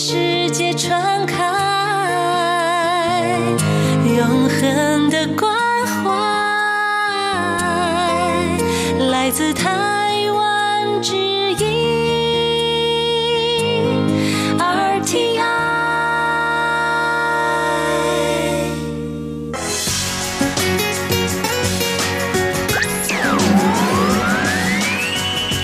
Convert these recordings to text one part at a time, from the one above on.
是。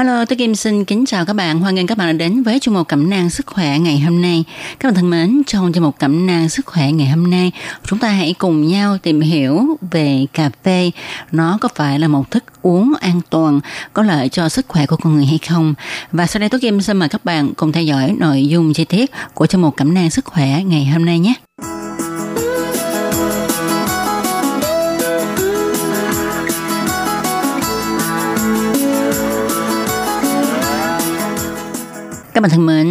Hello, tôi Kim xin kính chào các bạn. Hoan nghênh các bạn đã đến với chương mục cẩm nang sức khỏe ngày hôm nay. Các bạn thân mến, trong chương mục cẩm nang sức khỏe ngày hôm nay, chúng ta hãy cùng nhau tìm hiểu về cà phê. Nó có phải là một thức uống an toàn, có lợi cho sức khỏe của con người hay không? Và sau đây tôi Kim xin mời các bạn cùng theo dõi nội dung chi tiết của chương mục cẩm nang sức khỏe ngày hôm nay nhé. Các bạn thân mến,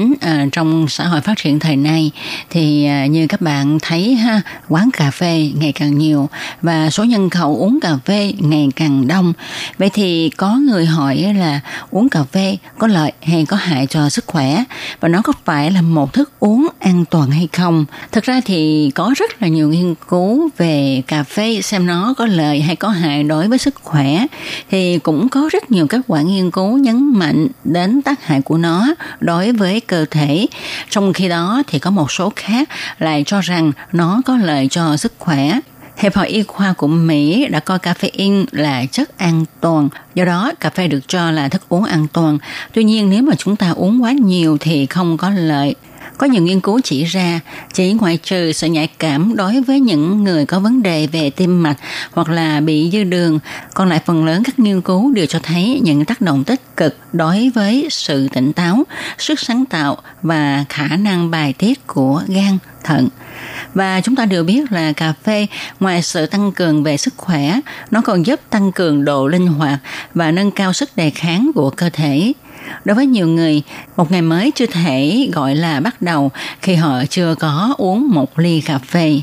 trong xã hội phát triển thời nay thì à, như các bạn thấy ha, quán cà phê ngày càng nhiều và số nhân khẩu uống cà phê ngày càng đông. Vậy thì có người hỏi là uống cà phê có lợi hay có hại cho sức khỏe và nó có phải là một thức uống an toàn hay không? Thực ra thì có rất là nhiều nghiên cứu về cà phê xem nó có lợi hay có hại đối với sức khỏe thì cũng có rất nhiều kết quả nghiên cứu nhấn mạnh đến tác hại của nó đối với cơ thể. Trong khi đó thì có một số khác lại cho rằng nó có lợi cho sức khỏe. Hiệp hội Y khoa của Mỹ đã coi caffeine là chất an toàn, do đó cà phê được cho là thức uống an toàn. Tuy nhiên nếu mà chúng ta uống quá nhiều thì không có lợi. Có nhiều nghiên cứu chỉ ra, chỉ ngoại trừ sự nhạy cảm đối với những người có vấn đề về tim mạch hoặc là bị dư đường, còn lại phần lớn các nghiên cứu đều cho thấy những tác động tích cực đối với sự tỉnh táo, sức sáng tạo và khả năng bài tiết của gan, thận. Và chúng ta đều biết là cà phê ngoài sự tăng cường về sức khỏe, nó còn giúp tăng cường độ linh hoạt và nâng cao sức đề kháng của cơ thể. Đối với nhiều người, một ngày mới chưa thể gọi là bắt đầu khi họ chưa có uống một ly cà phê.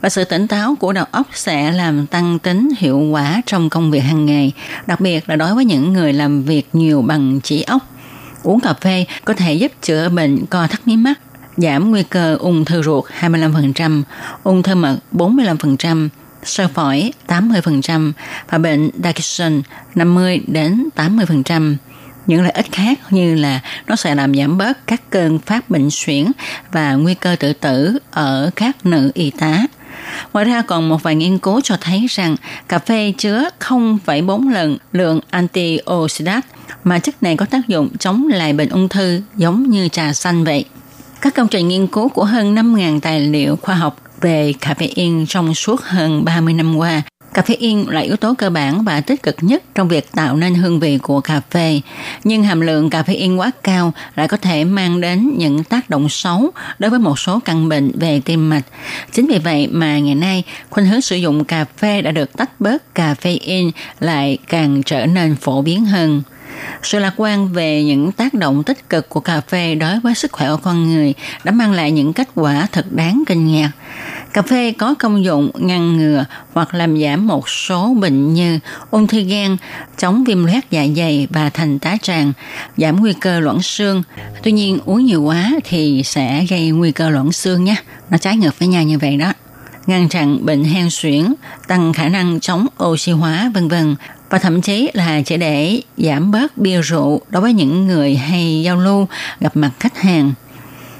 Và sự tỉnh táo của đầu óc sẽ làm tăng tính hiệu quả trong công việc hàng ngày, đặc biệt là đối với những người làm việc nhiều bằng chỉ óc. Uống cà phê có thể giúp chữa bệnh co thắt mí mắt, giảm nguy cơ ung thư ruột 25%, ung thư mật 45%, sơ phổi 80% và bệnh Parkinson 50 đến 80%. Những lợi ích khác như là nó sẽ làm giảm bớt các cơn phát bệnh suyễn và nguy cơ tự tử ở các nữ y tá. Ngoài ra còn một vài nghiên cứu cho thấy rằng cà phê chứa 0,4 lần lượng antioxidant mà chất này có tác dụng chống lại bệnh ung thư giống như trà xanh vậy. Các công trình nghiên cứu của hơn 5.000 tài liệu khoa học về caffeine trong suốt hơn 30 năm qua Caffeine là yếu tố cơ bản và tích cực nhất trong việc tạo nên hương vị của cà phê. Nhưng hàm lượng caffeine quá cao lại có thể mang đến những tác động xấu đối với một số căn bệnh về tim mạch. Chính vì vậy mà ngày nay, khuynh hướng sử dụng cà phê đã được tách bớt caffeine lại càng trở nên phổ biến hơn. Sự lạc quan về những tác động tích cực của cà phê đối với sức khỏe của con người đã mang lại những kết quả thật đáng kinh ngạc. Cà phê có công dụng ngăn ngừa hoặc làm giảm một số bệnh như ung thư gan, chống viêm loét dạ dày và thành tá tràng, giảm nguy cơ loãng xương. Tuy nhiên uống nhiều quá thì sẽ gây nguy cơ loãng xương nhé. Nó trái ngược với nhau như vậy đó. Ngăn chặn bệnh hen suyễn, tăng khả năng chống oxy hóa vân vân và thậm chí là chỉ để giảm bớt bia rượu đối với những người hay giao lưu gặp mặt khách hàng.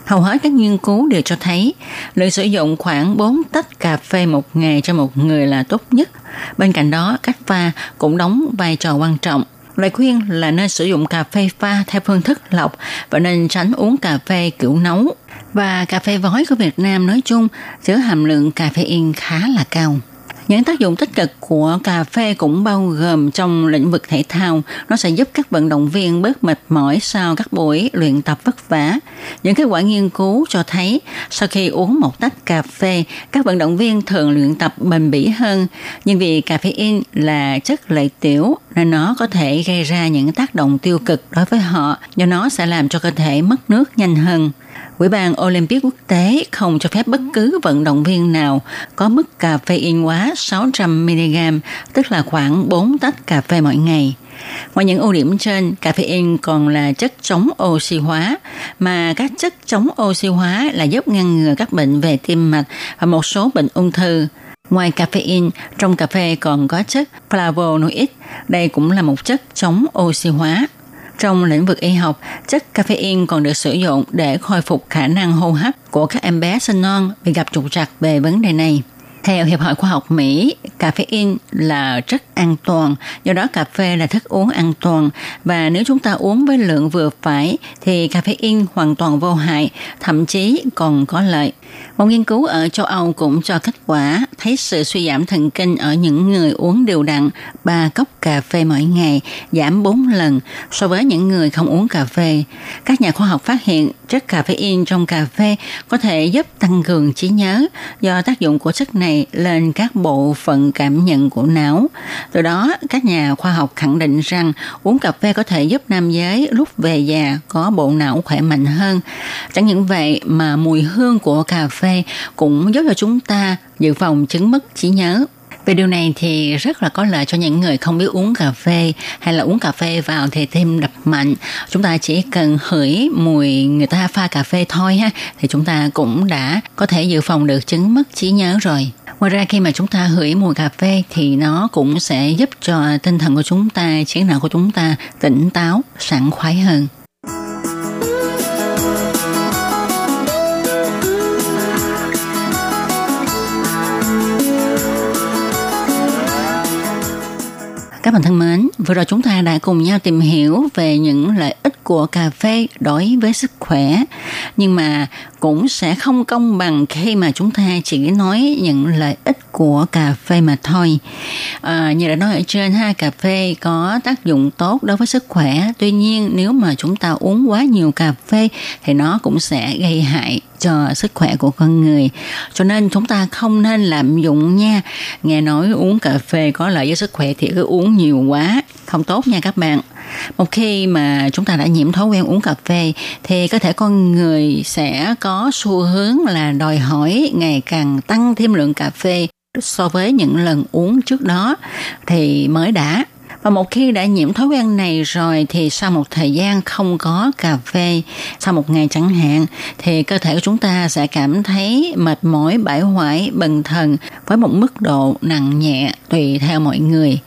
Hầu hết các nghiên cứu đều cho thấy lượng sử dụng khoảng 4 tách cà phê một ngày cho một người là tốt nhất. Bên cạnh đó, cách pha cũng đóng vai trò quan trọng. Lời khuyên là nên sử dụng cà phê pha theo phương thức lọc và nên tránh uống cà phê kiểu nấu. Và cà phê vói của Việt Nam nói chung chứa hàm lượng caffeine khá là cao. Những tác dụng tích cực của cà phê cũng bao gồm trong lĩnh vực thể thao, nó sẽ giúp các vận động viên bớt mệt mỏi sau các buổi luyện tập vất vả. Những kết quả nghiên cứu cho thấy sau khi uống một tách cà phê, các vận động viên thường luyện tập bền bỉ hơn. Nhưng vì caffeine là chất lợi tiểu nên nó có thể gây ra những tác động tiêu cực đối với họ, do nó sẽ làm cho cơ thể mất nước nhanh hơn. Ủy ban Olympic quốc tế không cho phép bất cứ vận động viên nào có mức caffeine quá 600mg, tức là khoảng 4 tách cà phê mỗi ngày. Ngoài những ưu điểm trên, caffeine còn là chất chống oxy hóa, mà các chất chống oxy hóa là giúp ngăn ngừa các bệnh về tim mạch và một số bệnh ung thư. Ngoài caffeine, trong cà phê còn có chất flavonoid. Đây cũng là một chất chống oxy hóa. Trong lĩnh vực y học, chất caffeine còn được sử dụng để khôi phục khả năng hô hấp của các em bé sinh non bị gặp trục trặc về vấn đề này. Theo Hiệp hội Khoa học Mỹ, caffeine là chất an toàn, do đó cà phê là thức uống an toàn và nếu chúng ta uống với lượng vừa phải thì caffeine hoàn toàn vô hại, thậm chí còn có lợi. Một nghiên cứu ở châu Âu cũng cho kết quả thấy sự suy giảm thần kinh ở những người uống đều đặn 3 cốc cà phê mỗi ngày giảm 4 lần so với những người không uống cà phê. Các nhà khoa học phát hiện chất caffeine trong cà phê có thể giúp tăng cường trí nhớ do tác dụng của chất này lên các bộ phận cảm nhận của não. Từ đó, các nhà khoa học khẳng định rằng uống cà phê có thể giúp nam giới lúc về già có bộ não khỏe mạnh hơn. Chẳng những vậy mà mùi hương của cà phê cũng giúp cho chúng ta dự phòng chứng mất trí nhớ. Về điều này thì rất là có lợi cho những người không biết uống cà phê hay là uống cà phê vào thì thêm đập mạnh. Chúng ta chỉ cần hửi mùi người ta pha cà phê thôi ha thì chúng ta cũng đã có thể dự phòng được chứng mất trí nhớ rồi. Ngoài ra khi mà chúng ta hửi mùi cà phê thì nó cũng sẽ giúp cho tinh thần của chúng ta, trí não của chúng ta tỉnh táo, sảng khoái hơn. Các bạn thân mến, vừa rồi chúng ta đã cùng nhau tìm hiểu về những lợi ích của cà phê đối với sức khỏe. Nhưng mà cũng sẽ không công bằng khi mà chúng ta chỉ nói những lợi ích của cà phê mà thôi. À, như đã nói ở trên ha, cà phê có tác dụng tốt đối với sức khỏe. Tuy nhiên nếu mà chúng ta uống quá nhiều cà phê thì nó cũng sẽ gây hại cho sức khỏe của con người. Cho nên chúng ta không nên lạm dụng nha. Nghe nói uống cà phê có lợi với sức khỏe thì cứ uống nhiều quá, không tốt nha các bạn. Một khi mà chúng ta đã nhiễm thói quen uống cà phê thì có thể con người sẽ có có xu hướng là đòi hỏi ngày càng tăng thêm lượng cà phê so với những lần uống trước đó. Thì mới đã và một khi đã nhiễm thói quen này rồi thì sau một thời gian không có cà phê, sau một ngày chẳng hạn, thì cơ thể của chúng ta sẽ cảm thấy mệt mỏi, bãi hoại, bần thần với một mức độ nặng nhẹ tùy theo mọi người.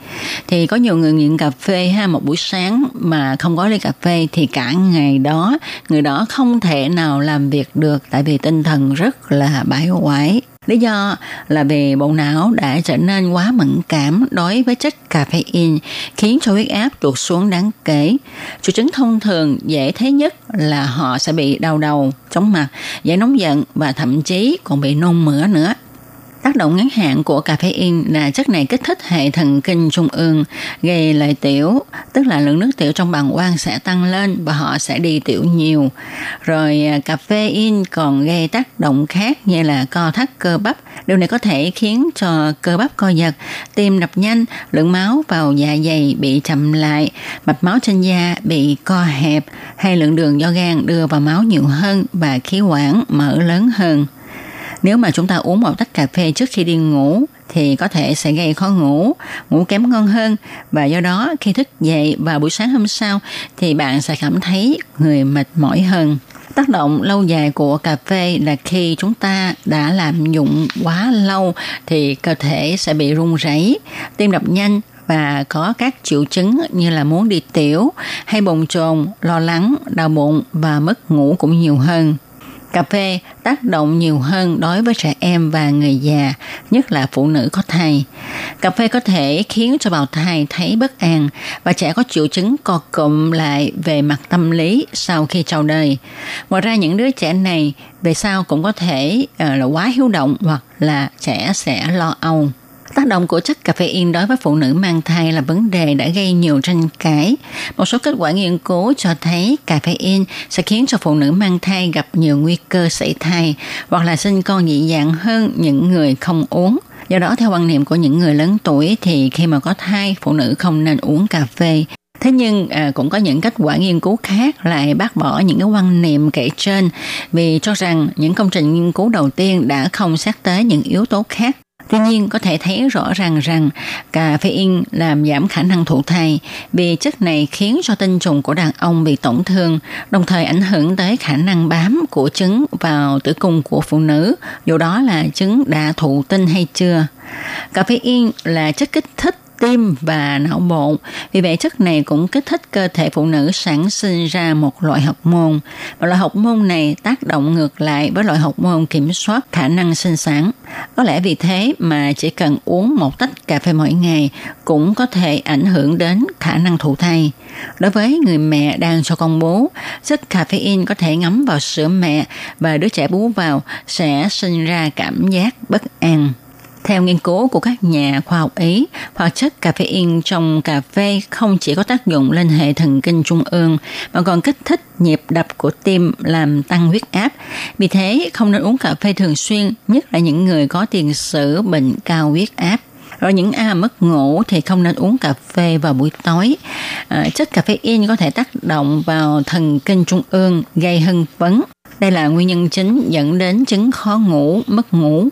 Thì có nhiều người nghiện cà phê ha một buổi sáng mà không có ly cà phê thì cả ngày đó người đó không thể nào làm việc được tại vì tinh thần rất là bãi hoại Lý do là vì bộ não đã trở nên quá mẫn cảm đối với chất caffeine khiến cho huyết áp tụt xuống đáng kể. Triệu chứng thông thường dễ thấy nhất là họ sẽ bị đau đầu, chóng mặt, dễ nóng giận và thậm chí còn bị nôn mửa nữa. Tác động ngắn hạn của caffeine là chất này kích thích hệ thần kinh trung ương, gây lợi tiểu, tức là lượng nước tiểu trong bàng quang sẽ tăng lên và họ sẽ đi tiểu nhiều. Rồi à, caffeine còn gây tác động khác như là co thắt cơ bắp. Điều này có thể khiến cho cơ bắp co giật, tim đập nhanh, lượng máu vào dạ dày bị chậm lại, mạch máu trên da bị co hẹp hay lượng đường do gan đưa vào máu nhiều hơn và khí quản mở lớn hơn. Nếu mà chúng ta uống một tách cà phê trước khi đi ngủ thì có thể sẽ gây khó ngủ, ngủ kém ngon hơn và do đó khi thức dậy vào buổi sáng hôm sau thì bạn sẽ cảm thấy người mệt mỏi hơn. Tác động lâu dài của cà phê là khi chúng ta đã làm dụng quá lâu thì cơ thể sẽ bị run rẩy, tim đập nhanh và có các triệu chứng như là muốn đi tiểu hay bồn chồn, lo lắng, đau bụng và mất ngủ cũng nhiều hơn. Cà phê tác động nhiều hơn đối với trẻ em và người già, nhất là phụ nữ có thai. Cà phê có thể khiến cho bào thai thấy bất an và trẻ có triệu chứng co cụm lại về mặt tâm lý sau khi chào đời. Ngoài ra những đứa trẻ này về sau cũng có thể uh, là quá hiếu động hoặc là trẻ sẽ lo âu. Tác động của chất caffeine đối với phụ nữ mang thai là vấn đề đã gây nhiều tranh cãi. Một số kết quả nghiên cứu cho thấy caffeine sẽ khiến cho phụ nữ mang thai gặp nhiều nguy cơ sảy thai hoặc là sinh con dị dạng hơn những người không uống. Do đó, theo quan niệm của những người lớn tuổi thì khi mà có thai, phụ nữ không nên uống cà phê. Thế nhưng à, cũng có những kết quả nghiên cứu khác lại bác bỏ những cái quan niệm kể trên vì cho rằng những công trình nghiên cứu đầu tiên đã không xét tới những yếu tố khác Tuy nhiên có thể thấy rõ ràng rằng cà phê in làm giảm khả năng thụ thai vì chất này khiến cho tinh trùng của đàn ông bị tổn thương, đồng thời ảnh hưởng tới khả năng bám của trứng vào tử cung của phụ nữ, dù đó là trứng đã thụ tinh hay chưa. Cà phê in là chất kích thích tim và não bộ. Vì vậy chất này cũng kích thích cơ thể phụ nữ sản sinh ra một loại học môn. Và loại học môn này tác động ngược lại với loại học môn kiểm soát khả năng sinh sản. Có lẽ vì thế mà chỉ cần uống một tách cà phê mỗi ngày cũng có thể ảnh hưởng đến khả năng thụ thai. Đối với người mẹ đang cho con bú, chất caffeine có thể ngấm vào sữa mẹ và đứa trẻ bú vào sẽ sinh ra cảm giác bất an. Theo nghiên cứu của các nhà khoa học Ý, hoạt chất caffeine trong cà phê không chỉ có tác dụng lên hệ thần kinh trung ương mà còn kích thích nhịp đập của tim làm tăng huyết áp. Vì thế, không nên uống cà phê thường xuyên, nhất là những người có tiền sử bệnh cao huyết áp. Rồi những ai mất ngủ thì không nên uống cà phê vào buổi tối. À, chất caffeine có thể tác động vào thần kinh trung ương gây hưng phấn đây là nguyên nhân chính dẫn đến chứng khó ngủ, mất ngủ.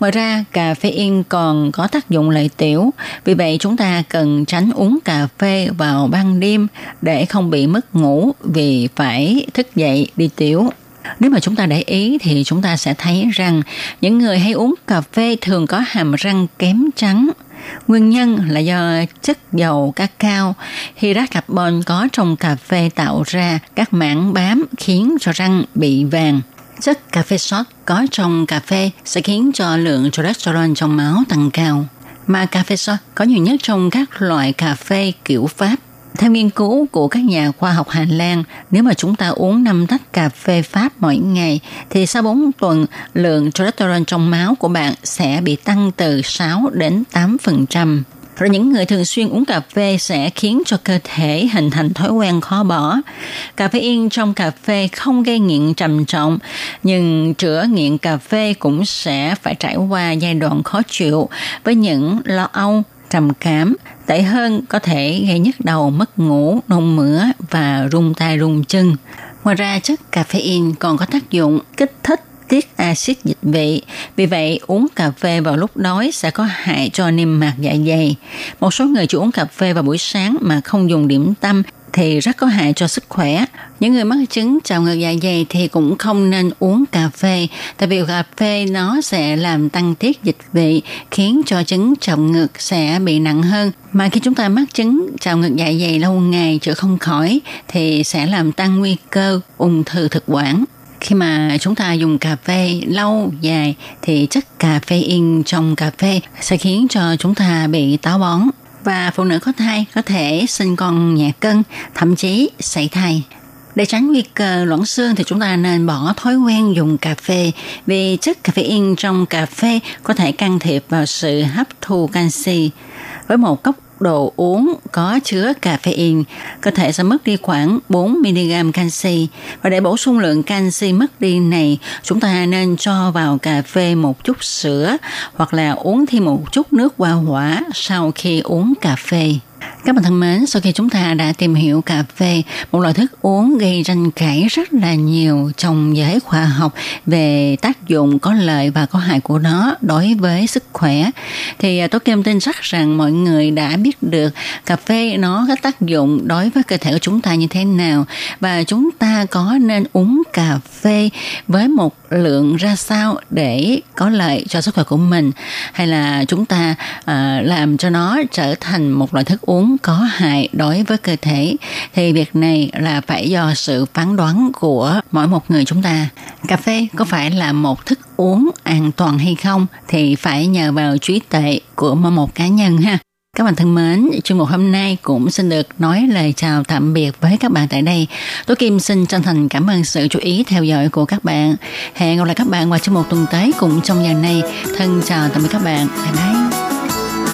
Ngoài ra, cà phê in còn có tác dụng lợi tiểu, vì vậy chúng ta cần tránh uống cà phê vào ban đêm để không bị mất ngủ vì phải thức dậy đi tiểu. Nếu mà chúng ta để ý thì chúng ta sẽ thấy rằng những người hay uống cà phê thường có hàm răng kém trắng, Nguyên nhân là do chất dầu cacao, hydrat carbon có trong cà phê tạo ra các mảng bám khiến cho răng bị vàng. Chất cà phê sót có trong cà phê sẽ khiến cho lượng cholesterol trong máu tăng cao. Mà cà phê sót có nhiều nhất trong các loại cà phê kiểu Pháp theo nghiên cứu của các nhà khoa học Hà Lan, nếu mà chúng ta uống 5 tách cà phê Pháp mỗi ngày, thì sau 4 tuần, lượng cholesterol trong máu của bạn sẽ bị tăng từ 6 đến 8%. Rồi những người thường xuyên uống cà phê sẽ khiến cho cơ thể hình thành thói quen khó bỏ. Cà phê yên trong cà phê không gây nghiện trầm trọng, nhưng chữa nghiện cà phê cũng sẽ phải trải qua giai đoạn khó chịu với những lo âu, trầm cảm, tệ hơn có thể gây nhức đầu, mất ngủ, nôn mửa và rung tay rung chân. Ngoài ra chất caffeine còn có tác dụng kích thích tiết axit dịch vị. Vì vậy, uống cà phê vào lúc đói sẽ có hại cho niêm mạc dạ dày. Một số người chỉ uống cà phê vào buổi sáng mà không dùng điểm tâm thì rất có hại cho sức khỏe. Những người mắc chứng trào ngược dạ dày thì cũng không nên uống cà phê, tại vì cà phê nó sẽ làm tăng tiết dịch vị, khiến cho chứng trào ngược sẽ bị nặng hơn. Mà khi chúng ta mắc chứng trào ngược dạ dày lâu ngày chữa không khỏi thì sẽ làm tăng nguy cơ ung thư thực quản khi mà chúng ta dùng cà phê lâu dài thì chất cà phê in trong cà phê sẽ khiến cho chúng ta bị táo bón và phụ nữ có thai có thể sinh con nhẹ cân, thậm chí sảy thai. Để tránh nguy cơ loãng xương thì chúng ta nên bỏ thói quen dùng cà phê vì chất caffeine trong cà phê có thể can thiệp vào sự hấp thu canxi. Với một cốc đồ uống có chứa caffeine, cơ thể sẽ mất đi khoảng 4mg canxi. Và để bổ sung lượng canxi mất đi này, chúng ta nên cho vào cà phê một chút sữa hoặc là uống thêm một chút nước hoa hỏa sau khi uống cà phê. Các bạn thân mến, sau khi chúng ta đã tìm hiểu cà phê, một loại thức uống gây tranh cãi rất là nhiều trong giới khoa học về tác dụng có lợi và có hại của nó đối với sức khỏe, thì à, tôi Kim tin chắc rằng mọi người đã biết được cà phê nó có tác dụng đối với cơ thể của chúng ta như thế nào. Và chúng ta có nên uống cà phê với một lượng ra sao để có lợi cho sức khỏe của mình? Hay là chúng ta uh, làm cho nó trở thành một loại thức uống uống có hại đối với cơ thể thì việc này là phải do sự phán đoán của mỗi một người chúng ta cà phê có phải là một thức uống an toàn hay không thì phải nhờ vào trí tuệ của mỗi một cá nhân ha các bạn thân mến, chương mục hôm nay cũng xin được nói lời chào tạm biệt với các bạn tại đây. Tôi Kim xin chân thành cảm ơn sự chú ý theo dõi của các bạn. Hẹn gặp lại các bạn vào chương mục tuần tới cùng trong giờ này. Thân chào tạm biệt các bạn. Bye bye.